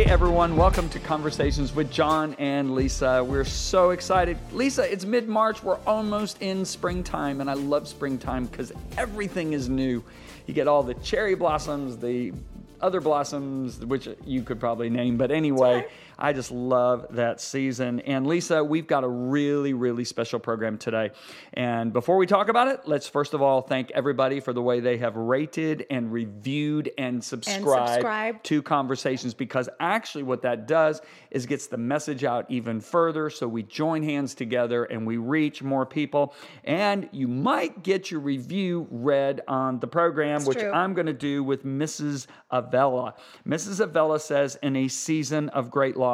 Hey everyone, welcome to Conversations with John and Lisa. We're so excited. Lisa, it's mid March. We're almost in springtime, and I love springtime because everything is new. You get all the cherry blossoms, the other blossoms, which you could probably name, but anyway. I just love that season. And Lisa, we've got a really, really special program today. And before we talk about it, let's first of all thank everybody for the way they have rated and reviewed and subscribed, And subscribed. to conversations because actually what that does is gets the message out even further. So we join hands together and we reach more people. And you might get your review read on the program, which true. I'm going to do with Mrs. Avella. Mrs. Avella says, in a season of great loss,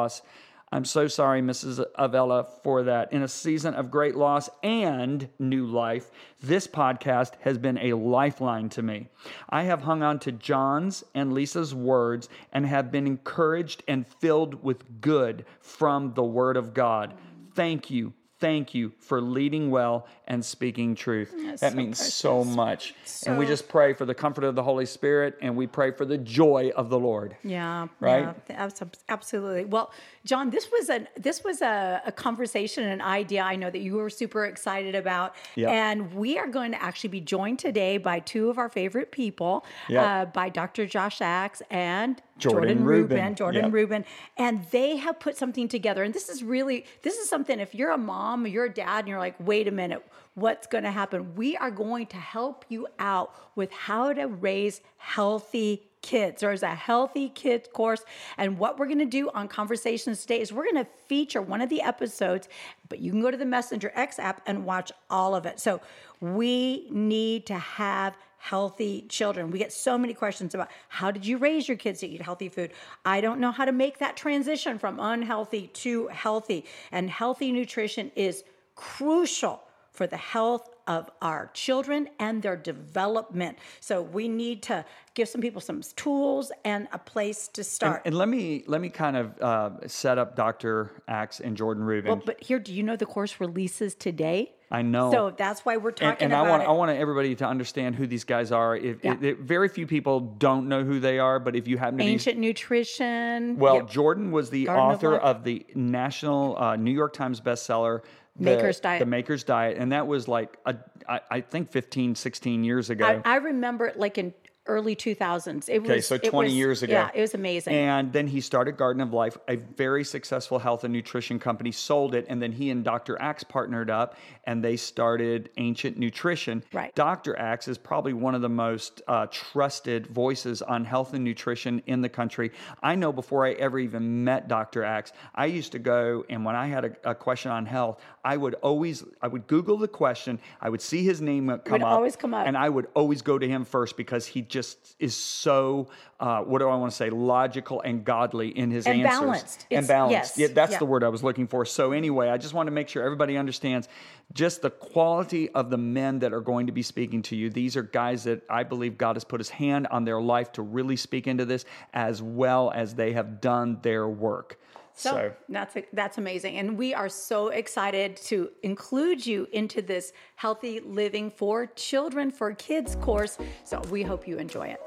I'm so sorry, Mrs. Avella, for that. In a season of great loss and new life, this podcast has been a lifeline to me. I have hung on to John's and Lisa's words and have been encouraged and filled with good from the Word of God. Thank you. Thank you for leading well and speaking truth. that so means so precious. much. and we just pray for the comfort of the Holy Spirit and we pray for the joy of the Lord. Yeah, Right? Yeah, absolutely. Well, John, this was a this was a, a conversation, an idea I know that you were super excited about, Yep. and we are going to actually be joined today by two of our favorite people, Yep. uh, by Dr. Josh Axe and Jordan Rubin. Jordan Yep. Rubin, and they have put something together. And this is really this is something. If you're a mom, or you're dad, and you're like, wait a minute. What's going to happen? We are going to help you out with how to raise healthy kids. There's a healthy kids course. And what we're going to do on Conversations today is we're going to feature one of the episodes, but you can go to the Messenger X app and watch all of it. So we need to have healthy children. We get so many questions about how did you raise your kids to eat healthy food? I don't know how to make that transition from unhealthy to healthy. And healthy nutrition is crucial for the health of our children and their development. So we need to give some people some tools and a place to start. And let me let me kind of uh, set up Dr. Axe and Jordan Rubin. well, but here, do you know the course releases today? I know. So that's why we're and, talking and I about want it. I want everybody to understand who these guys are. If, Yeah. if- very few people don't know who they are, but if you happen to be Ancient nutrition. well, Yep. Jordan was the Garden author Life. of, the national uh, New York Times bestseller. The, Maker's Diet. The Maker's Diet. And that was like, a, I, I think 15, 16 years ago. I, I remember it like in early 2000s. It Okay, was so it 20 was- years ago. Yeah, it was amazing. And then he started Garden of Life, a very successful health and nutrition company, sold it, and then he and Dr. Axe partnered up and they started Ancient Nutrition. Right. Dr. Axe is probably one of the most uh, trusted voices on health and nutrition in the country. I know before I ever even met Dr. Axe, I used to go and when I had a, a question on health, I would always I would Google the question, I would see his name come would up, always come up. and I would always go to him first because he just is so uh, what do I want to say logical and godly in his And answers balanced. and It's- balanced. yes, Yeah, that's yeah. the word I was looking for. So anyway, I just want to make sure everybody understands just the quality of the men that are going to be speaking to you. These are guys that I believe God has put His hand on their life to really speak into this, as well as they have done their work. So, that's that's amazing, and we are so excited to include you into this healthy living for children for kids course. So we hope you enjoy it.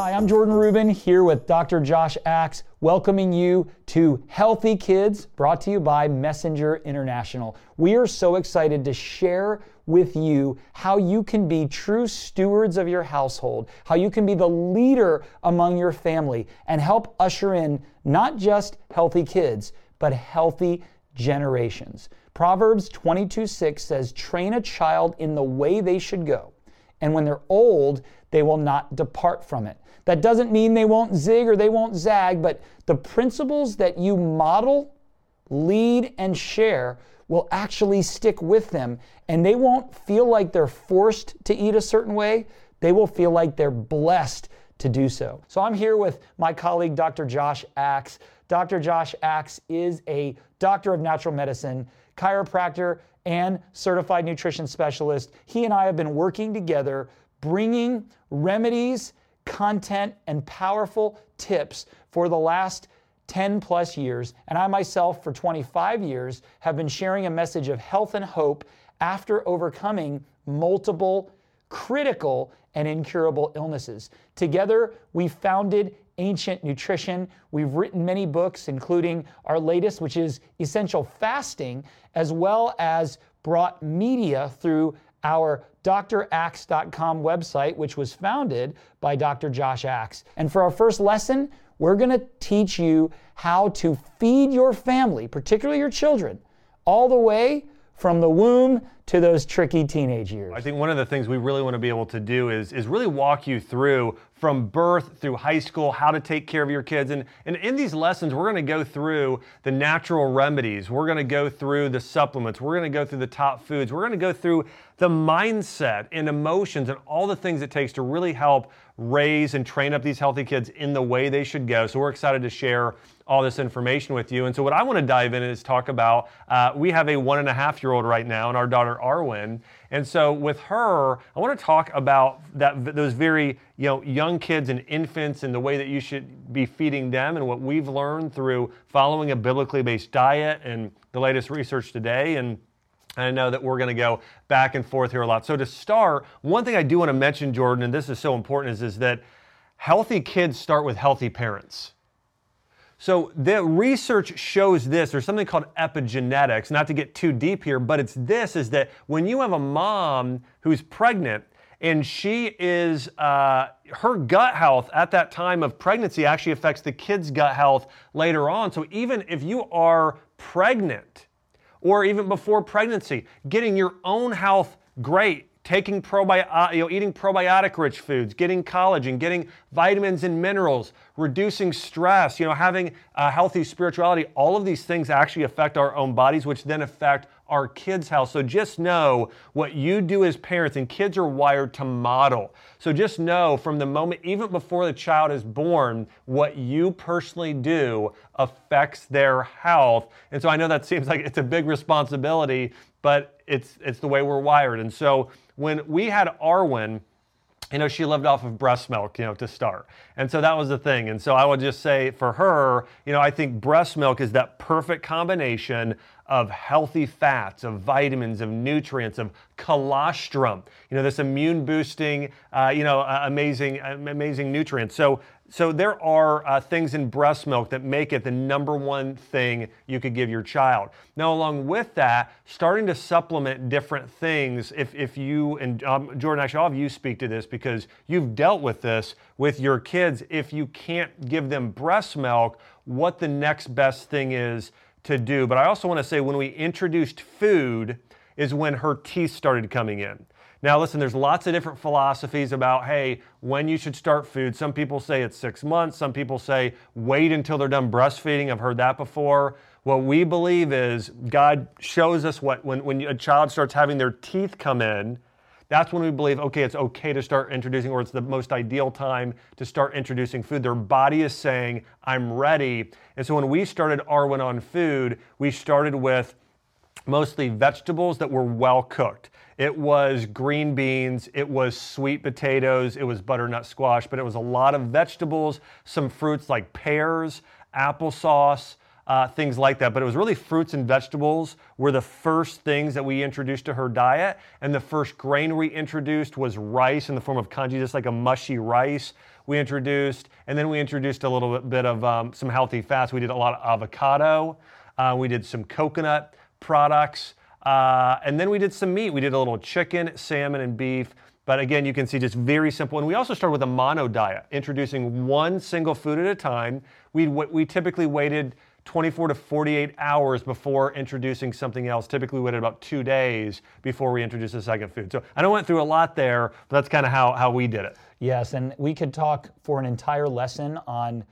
Hi, I'm Jordan Rubin here with Dr. Josh Axe, welcoming you to Healthy Kids, brought to you by Messenger International. We are so excited to share with you how you can be true stewards of your household, how you can be the leader among your family, and help usher in not just healthy kids, but healthy generations. Proverbs 22 6 says, Train a child in the way they should go and when they're old, they will not depart from it. That doesn't mean they won't zig or they won't zag, but the principles that you model, lead, and share will actually stick with them, and they won't feel like they're forced to eat a certain way. They will feel like they're blessed to do so. So I'm here with my colleague, Dr. Josh Axe. Dr. Josh Axe is a doctor of natural medicine, chiropractor, and certified nutrition specialist. He and I have been working together, bringing remedies, content, and powerful tips for the last 10 plus years. And I myself, for 25 years, have been sharing a message of health and hope after overcoming multiple critical and incurable illnesses. Together, we founded Ancient Nutrition. We've written many books, including our latest, which is Essential Fasting, as well as brought media through our draxe.com website, which was founded by Dr. Josh Axe. And for our first lesson, we're going to teach you how to feed your family, particularly your children, all the way from the womb to those tricky teenage years. I think one of the things we really want to be able to do is, is really walk you through from birth through high school, how to take care of your kids. And, and in these lessons, we're going to go through the natural remedies. We're going to go through the supplements. We're going to go through the top foods. We're going to go through the mindset and emotions and all the things it takes to really help raise and train up these healthy kids in the way they should go. So we're excited to share all this information with you. And so what I want to dive in is talk about, uh, we have a one and a half year old right now and our daughter Arwen. And so with her, I want to talk about that those very you know young kids and infants and the way that you should be feeding them and what we've learned through following a biblically based diet and the latest research today and I know that we're going to go back and forth here a lot. So to start, one thing I do want to mention, Jordan, and this is so important, is, is that healthy kids start with healthy parents. So the research shows this. There's something called epigenetics, not to get too deep here, but it's this is that when you have a mom who's pregnant and she is, uh, her gut health at that time of pregnancy actually affects the kid's gut health later on. So even if you are pregnant or even before pregnancy, getting your own health great. Taking probiotic, uh, you know, eating probiotic rich foods, getting collagen, getting vitamins and minerals, reducing stress, you know, having a healthy spirituality, all of these things actually affect our own bodies, which then affect our kids' health. So just know what you do as parents, and kids are wired to model. So just know from the moment, even before the child is born, what you personally do affects their health. And so I know that seems like it's a big responsibility, but it's it's the way we're wired. And so when we had Arwen, you know, she lived off of breast milk, you know, to start. And so that was the thing. And so I would just say for her, you know, I think breast milk is that perfect combination of healthy fats, of vitamins, of nutrients, of colostrum, you know, this immune boosting, uh, you know, uh, amazing, amazing nutrients. So so there are uh, things in breast milk that make it the number one thing you could give your child. Now, along with that, starting to supplement different things. If, if you, and um, Jordan, actually, all of you speak to this because you've dealt with this with your kids. If you can't give them breast milk, what the next best thing is to do. But I also want to say when we introduced food, is when her teeth started coming in. Now, listen, there's lots of different philosophies about, hey, when you should start food. Some people say it's six months. Some people say wait until they're done breastfeeding. I've heard that before. What we believe is God shows us what, when, when a child starts having their teeth come in, that's when we believe, okay, it's okay to start introducing, or it's the most ideal time to start introducing food. Their body is saying, I'm ready. And so when we started Arwen on food, we started with mostly vegetables that were well cooked. It was green beans, it was sweet potatoes, it was butternut squash, but it was a lot of vegetables, some fruits like pears, applesauce, uh, things like that. But it was really fruits and vegetables were the first things that we introduced to her diet. And the first grain we introduced was rice in the form of congee, just like a mushy rice we introduced. And then we introduced a little bit of um, some healthy fats. We did a lot of avocado. Uh, we did some coconut products. Uh, and then we did some meat. We did a little chicken, salmon, and beef. But again, you can see just very simple. And we also started with a mono diet, introducing one single food at a time. We, we typically waited 24 to 48 hours before introducing something else. Typically, we waited about two days before we introduced a second food. So I know I went through a lot there, but that's kind of how, how we did it. Yes, and we could talk for an entire lesson on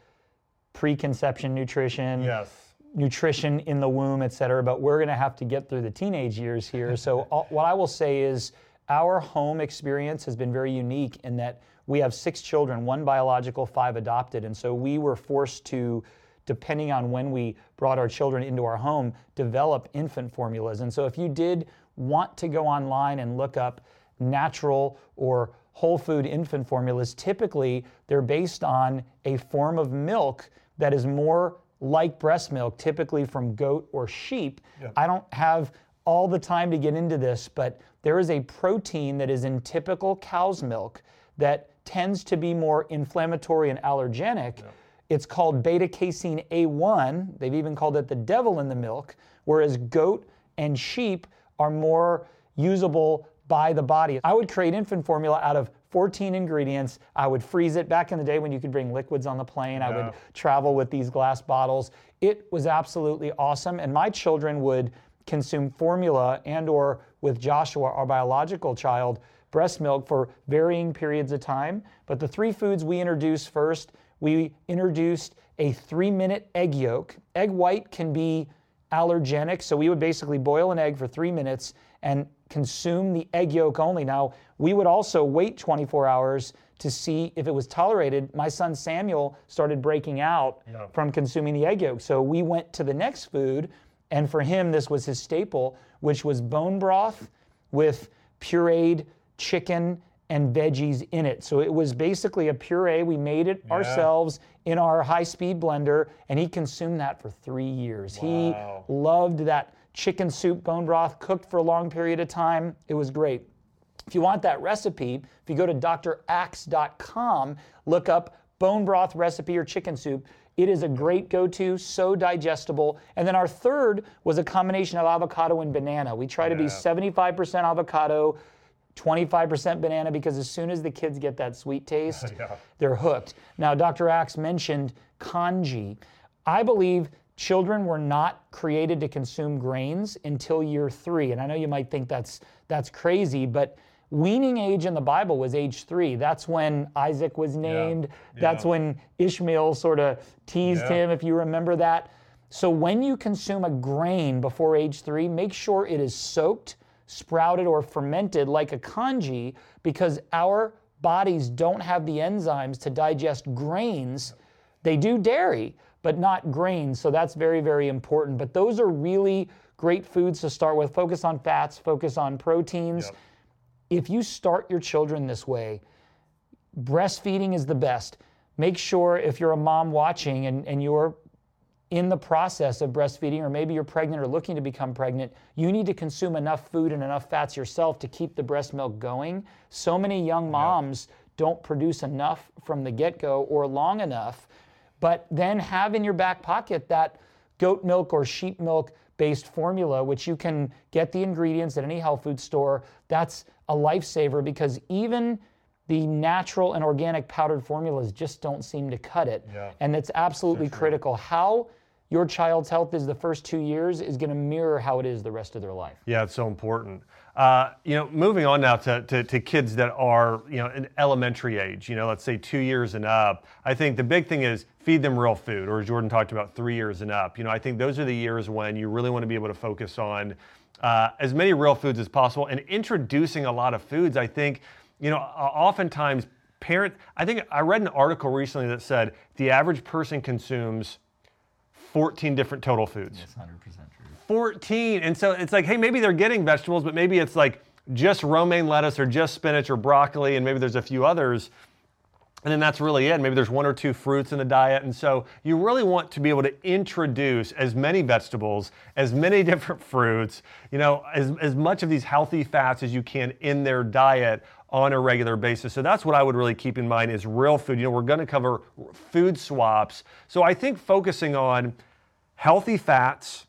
preconception nutrition. Yes nutrition in the womb, et cetera, but we're going to have to get through the teenage years here. So, all, what I will say is our home experience has been very unique in that we have six children, one biological, five adopted. And so we were forced to, depending on when we brought our children into our home, develop infant formulas. And so if you did want to go online and look up natural or whole food infant formulas, typically they're based on a form of milk that is more like breast milk, typically from goat or sheep. I don't have all the time to get into this, but there is a protein that is in typical cow's milk that tends to be more inflammatory and allergenic. It's called beta casein A1. They've even called it the devil in the milk, whereas goat and sheep are more usable by the body. I would create infant formula out of 14 ingredients. I would freeze it. Back in the day when you could bring liquids on the plane, I would travel with these glass bottles. It was absolutely awesome. And my children would consume formula and or with Joshua, our biological child, breast milk for varying periods of time. But the three foods we introduced first, we introduced a three minute egg yolk. Egg white can be allergenic, so we would basically boil an egg for three minutes and consume the egg yolk only. Now, we would also wait 24 hours to see if it was tolerated. My son Samuel started breaking out from consuming the egg yolk. So we went to the next food, and for him, this was his staple, which was bone broth with pureed chicken and veggies in it. So it was basically a puree. We made it ourselves in our high speed blender, and he consumed that for three years. He loved that chicken soup bone broth cooked for a long period of time. It was great. If you want that recipe, if you go to draxe.com, look up bone broth recipe or chicken soup. It is a great go to, so digestible. And then our third was a combination of avocado and banana. We try to be 75% avocado, 25% banana because as soon as the kids get that sweet taste, they're hooked. Now, Dr. Axe mentioned congee. I believe children were not created to consume grains until year three. And I know you might think that's that's crazy, but weaning age in the Bible was age three. That's when Isaac was named. That's when Ishmael sort of teased him, if you remember that. So when you consume a grain before age three, make sure it is soaked, sprouted, or fermented like a congee, because our bodies don't have the enzymes to digest grains. They do dairy, but not grains. So that's very, very important. But those are really great foods to start with. Focus on fats, focus on proteins. If you start your children this way, breastfeeding is the best. Make sure if you're a mom watching and, and you're in the process of breastfeeding, or maybe you're pregnant or looking to become pregnant, you need to consume enough food and enough fats yourself to keep the breast milk going. So many young moms don't produce enough from the get go or long enough, but then have in your back pocket that goat milk or sheep milk based formula, which you can get the ingredients at any health food store. That's a lifesaver because even the natural and organic powdered formulas just don't seem to cut it. Yeah. And it's absolutely critical. How your child's health is the first two years is going to mirror how it is the rest of their life. Yeah, it's so important. Uh, you know, moving on now to, to, to kids that are, you know, in elementary age, you know, let's say two years and up. I think the big thing is feed them real food, or as Jordan talked about, three years and up. You know, I think those are the years when you really want to be able to focus on uh, as many real foods as possible and introducing a lot of foods. I think, you know, oftentimes parent, I think I read an article recently that said the average person consumes 14 different total foods. It's 100% true. 14. And so it's like, hey, maybe they're getting vegetables, but maybe it's like just romaine lettuce or just spinach or broccoli, and maybe there's a few others. And then that's really it. Maybe there's one or two fruits in the diet. And so you really want to be able to introduce as many vegetables, as many different fruits, you know, as, as much of these healthy fats as you can in their diet on a regular basis. So that's what I would really keep in mind is real food. You know, we're going to cover food swaps. So I think focusing on healthy fats,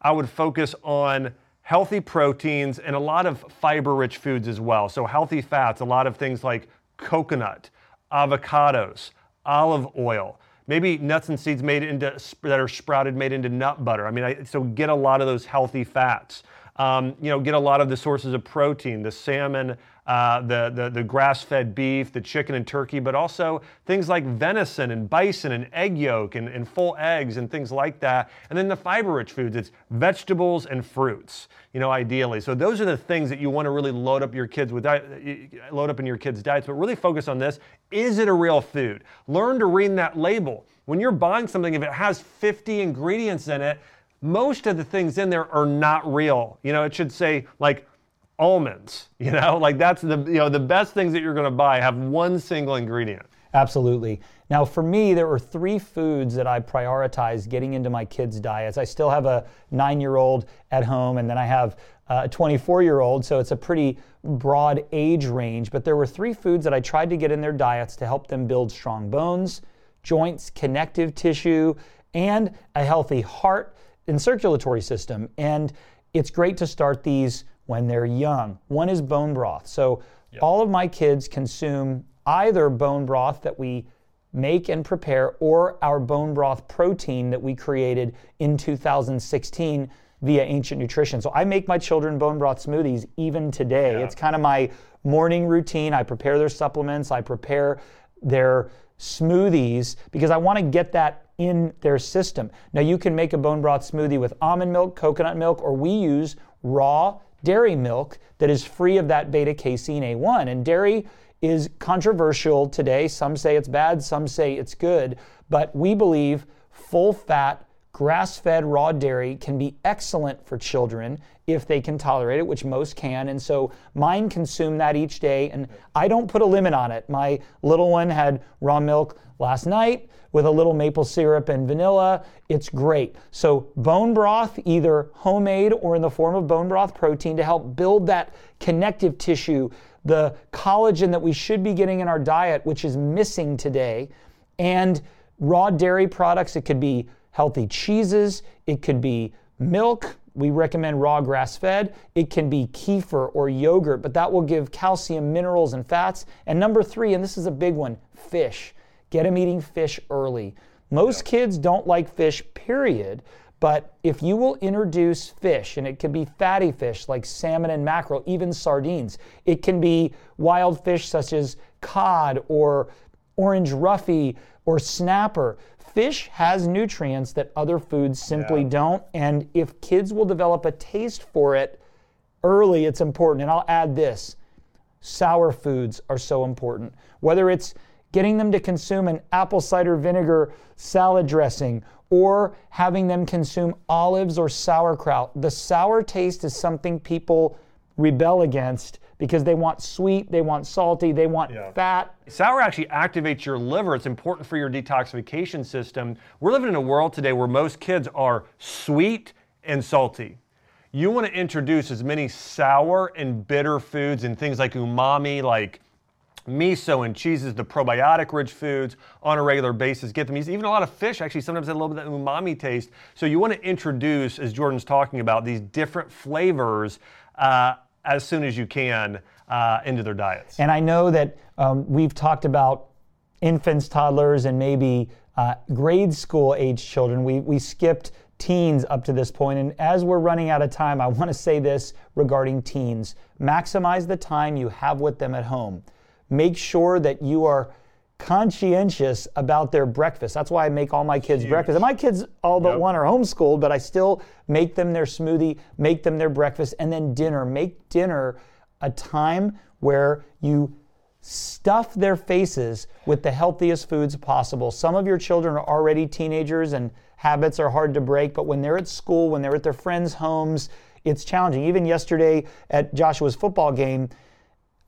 I would focus on healthy proteins and a lot of fiber rich foods as well. So healthy fats, a lot of things like coconut, avocados, olive oil, maybe nuts and seeds made into that are sprouted made into nut butter. I mean, I, so get a lot of those healthy fats. Um, you know, get a lot of the sources of protein, the salmon, uh, the, the, the grass-fed beef, the chicken and turkey, but also things like venison and bison and egg yolk and, and full eggs and things like that. And then the fiber-rich foods, it's vegetables and fruits, you know, ideally. So those are the things that you want to really load up your kids with, load up in your kids' diets, but really focus on this. Is it a real food? Learn to read that label. When you're buying something, if it has 50 ingredients in it, most of the things in there are not real. You know, it should say like almonds, you know, like that's the you know the best things that you're going to buy have one single ingredient. Absolutely. Now, for me, there were three foods that I prioritized getting into my kids' diets. I still have a nine year old at home, and then I have a 24 year old, so it's a pretty broad age range. But there were three foods that I tried to get in their diets to help them build strong bones, joints, connective tissue, and a healthy heart and circulatory system. And it's great to start these when they're young. One is bone broth. So all of my kids consume either bone broth that we make and prepare or our bone broth protein that we created in 2016 via Ancient Nutrition. So I make my children bone broth smoothies even today. Yeah. It's kind of my morning routine. I prepare their supplements, I prepare their smoothies because I want to get that in their system. Now you can make a bone broth smoothie with almond milk, coconut milk, or we use raw dairy milk that is free of that beta casein A1. And dairy is controversial today. Some say it's bad, some say it's good, but we believe full fat grass fed raw dairy can be excellent for children if they can tolerate it, which most can. And so mine consume that each day, and I don't put a limit on it. My little one had raw milk last night with a little maple syrup and vanilla. It's great. So, bone broth, either homemade or in the form of bone broth protein to help build that connective tissue, the collagen that we should be getting in our diet, which is missing today, and raw dairy products. It could be healthy cheeses, it could be milk. We recommend raw grass fed. It can be kefir or yogurt, but that will give calcium, minerals, and fats. And number three, and this is a big one fish. Get them eating fish early. Most kids don't like fish, period. But if you will introduce fish, and it can be fatty fish like salmon and mackerel, even sardines, it can be wild fish such as cod or orange roughy or snapper. Fish has nutrients that other foods simply Yeah. don't. And if kids will develop a taste for it early, it's important. And I'll add this sour foods are so important. Whether it's getting them to consume an apple cider vinegar salad dressing or having them consume olives or sauerkraut, the sour taste is something people rebel against because they want sweet, they want salty, they want Yeah. fat. Sour actually activates your liver. It's important for your detoxification system. We're living in a world today where most kids are sweet and salty. You want to introduce as many sour and bitter foods and things like umami, like miso and cheeses, the probiotic rich foods on a regular basis. Get them. Even a lot of fish actually sometimes have a little bit of that umami taste. So you want to introduce, as Jordan's talking about, these different flavors uh, as soon as you can uh, into their diets. And I know that um, we've talked about infants, toddlers, and maybe uh, grade school age children. We, we skipped teens up to this point. And as we're running out of time, I want to say this regarding teens maximize the time you have with them at home. Make sure that you are conscientious about their breakfast. That's why I make all my kids breakfast. And my kids, all but Yep. one, are homeschooled, but I still make them their smoothie, make them their breakfast, and then dinner. Make dinner a time where you stuff their faces with the healthiest foods possible. Some of your children are already teenagers and habits are hard to break, but when they're at school, when they're at their friends' homes, it's challenging. Even yesterday at Joshua's football game,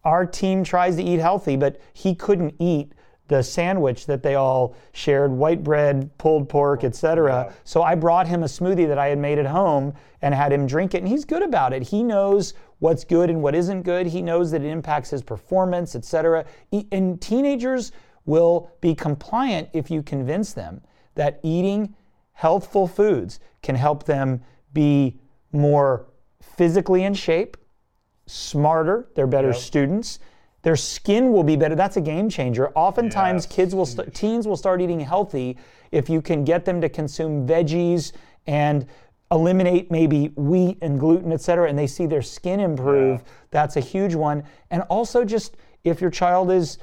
our team tries to eat healthy, but he couldn't eat the sandwich that they all shared white bread, pulled pork, etc. So I brought him a smoothie that I had made at home and had him drink it, and he's good about it. He knows what's good and what isn't good. He knows that it impacts his performance, etc. And teenagers will be compliant if you convince them that eating healthful foods can help them be more physically in shape, smarter, they're better students. Their skin will be better. That's a game changer. Oftentimes, Yes, kids will, st- teens will start eating healthy if you can get them to consume veggies and eliminate maybe wheat and gluten, et cetera, and they see their skin improve. That's a huge one. And also, just if your child is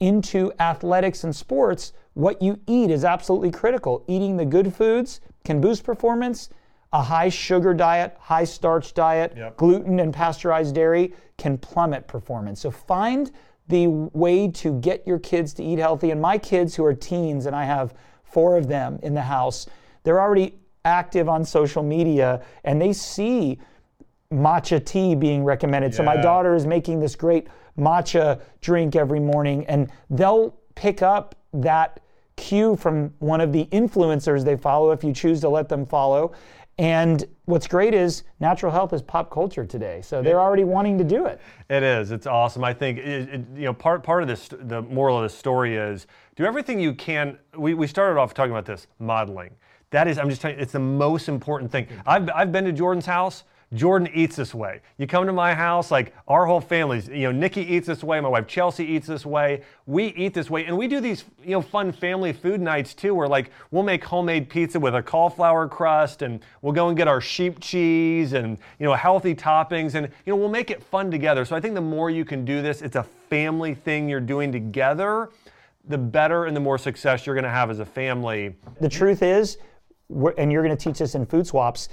into athletics and sports, what you eat is absolutely critical. Eating the good foods can boost performance. A high sugar diet, high starch diet, Yep. gluten and pasteurized dairy can plummet performance. So find the way to get your kids to eat healthy. And my kids who are teens, and I have four of them in the house, they're already active on social media and they see matcha tea being recommended. So my daughter is making this great matcha drink every morning, and they'll pick up that cue from one of the influencers they follow if you choose to let them follow. And what's great is natural health is pop culture today. So they're already wanting to do it. It is. It's awesome. I think it, it, you know part part of this the moral of the story is do everything you can. We, we started off talking about this modeling. That is, I'm just telling you, it's the most important thing. Mm-hmm. I've, I've been to Jordan's house. Jordan eats this way. You come to my house, like our whole family's, you know, Nikki eats this way, my wife Chelsea eats this way. We eat this way. And we do these, you know, fun family food nights too, where like we'll make homemade pizza with a cauliflower crust and we'll go and get our sheep cheese and, you know, healthy toppings and, you know, we'll make it fun together. So I think the more you can do this, it's a family thing you're doing together, the better and the more success you're going to have as a family. The truth is, and you're going to teach this in food swaps,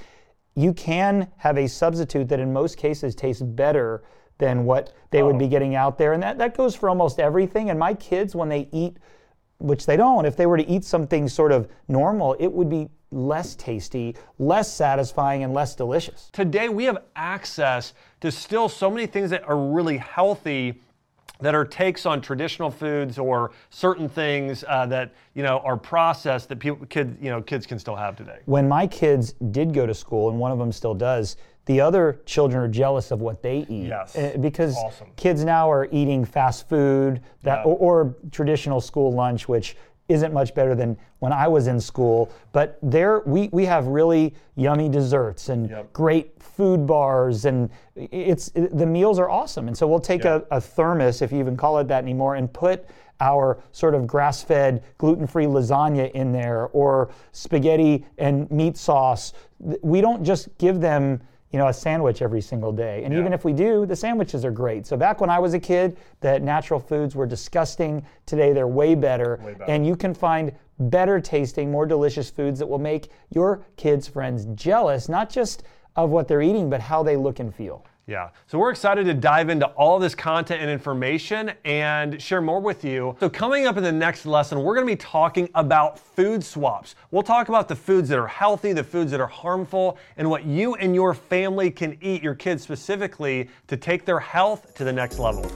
you can have a substitute that in most cases tastes better than what they oh. would be oh. getting out there. And that, that goes for almost everything. And my kids, when they eat, which they don't, if they were to eat something sort of normal, it would be less tasty, less satisfying, and less delicious. Today, we have access to still so many things that are really healthy that are takes on traditional foods or certain things uh, that you know are processed that people kids you know kids can still have today. When my kids did go to school, and one of them still does, the other children are jealous of what they eat. Yes, uh, because awesome. kids now are eating fast food that yeah. or, or traditional school lunch, which isn't much better than when I was in school. But there, we, we have really yummy desserts and yep. great food bars, and it's it, the meals are awesome. And so we'll take yep. a, a thermos, if you even call it that anymore, and put our sort of grass-fed gluten-free lasagna in there or spaghetti and meat sauce. We don't just give them you know, a sandwich every single day. And yeah. even if we do, the sandwiches are great. So back when I was a kid, the natural foods were disgusting. Today they're way better. way better. And you can find better tasting, more delicious foods that will make your kids' friends jealous, not just of what they're eating, but how they look and feel. Yeah. So we're excited to dive into all this content and information and share more with you. So coming up in the next lesson, we're going to be talking about food swaps. We'll talk about the foods that are healthy, the foods that are harmful, and what you and your family can eat, your kids specifically, to take their health to the next level.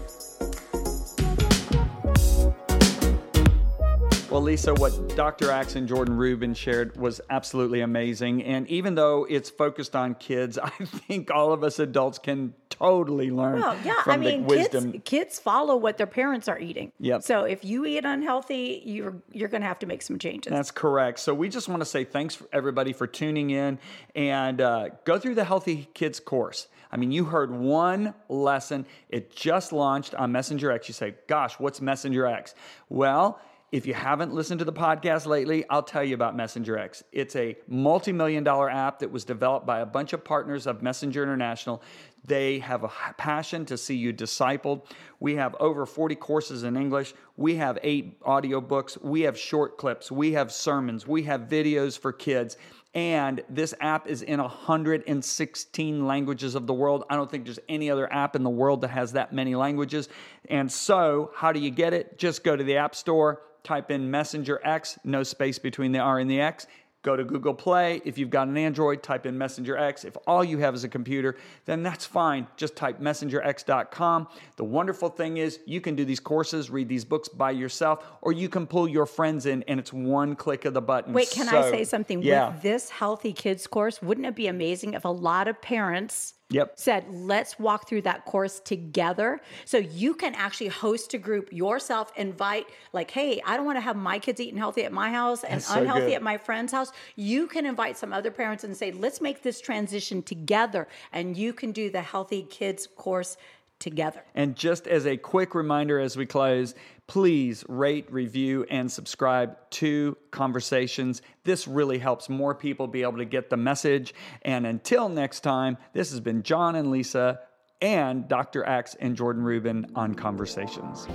Well, Lisa, what Dr. Axe and Jordan Rubin shared was absolutely amazing. And even though it's focused on kids, I think all of us adults can totally learn well, yeah, from I mean, the wisdom. Kids, kids follow what their parents are eating. Yep. So if you eat unhealthy, you're you're going to have to make some changes. That's correct. So we just want to say thanks for everybody for tuning in and uh, go through the Healthy Kids course. I mean, you heard one lesson. It just launched on Messenger X. You say, "Gosh, what's Messenger X?" Well if you haven't listened to the podcast lately, I'll tell you about Messenger X. It's a multi million dollar app that was developed by a bunch of partners of Messenger International. They have a passion to see you discipled. We have over 40 courses in English. We have eight audiobooks. We have short clips. We have sermons. We have videos for kids. And this app is in 116 languages of the world. I don't think there's any other app in the world that has that many languages. And so, how do you get it? Just go to the App Store type in Messenger X, no space between the R and the X. Go to Google Play. If you've got an Android, type in Messenger X. If all you have is a computer, then that's fine. Just type messengerx.com. The wonderful thing is you can do these courses, read these books by yourself, or you can pull your friends in and it's one click of the button. Wait, can so, I say something? Yeah. With this Healthy Kids course, wouldn't it be amazing if a lot of parents Yep. Said, let's walk through that course together. So you can actually host a group yourself, invite, like, hey, I don't want to have my kids eating healthy at my house and That's unhealthy so at my friend's house. You can invite some other parents and say, let's make this transition together. And you can do the Healthy Kids course together. And just as a quick reminder as we close, please rate, review, and subscribe to Conversations. This really helps more people be able to get the message. And until next time, this has been John and Lisa and Dr. Axe and Jordan Rubin on Conversations.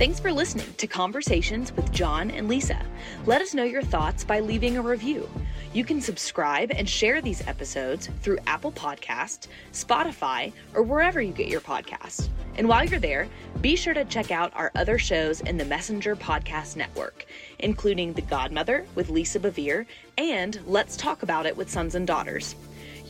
Thanks for listening to Conversations with John and Lisa. Let us know your thoughts by leaving a review. You can subscribe and share these episodes through Apple Podcast, Spotify, or wherever you get your podcasts. And while you're there, be sure to check out our other shows in the Messenger Podcast Network, including The Godmother with Lisa Bevere and Let's Talk About It with Sons and Daughters.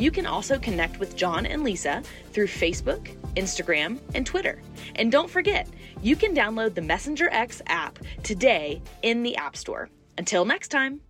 You can also connect with John and Lisa through Facebook, Instagram, and Twitter. And don't forget, you can download the Messenger X app today in the App Store. Until next time.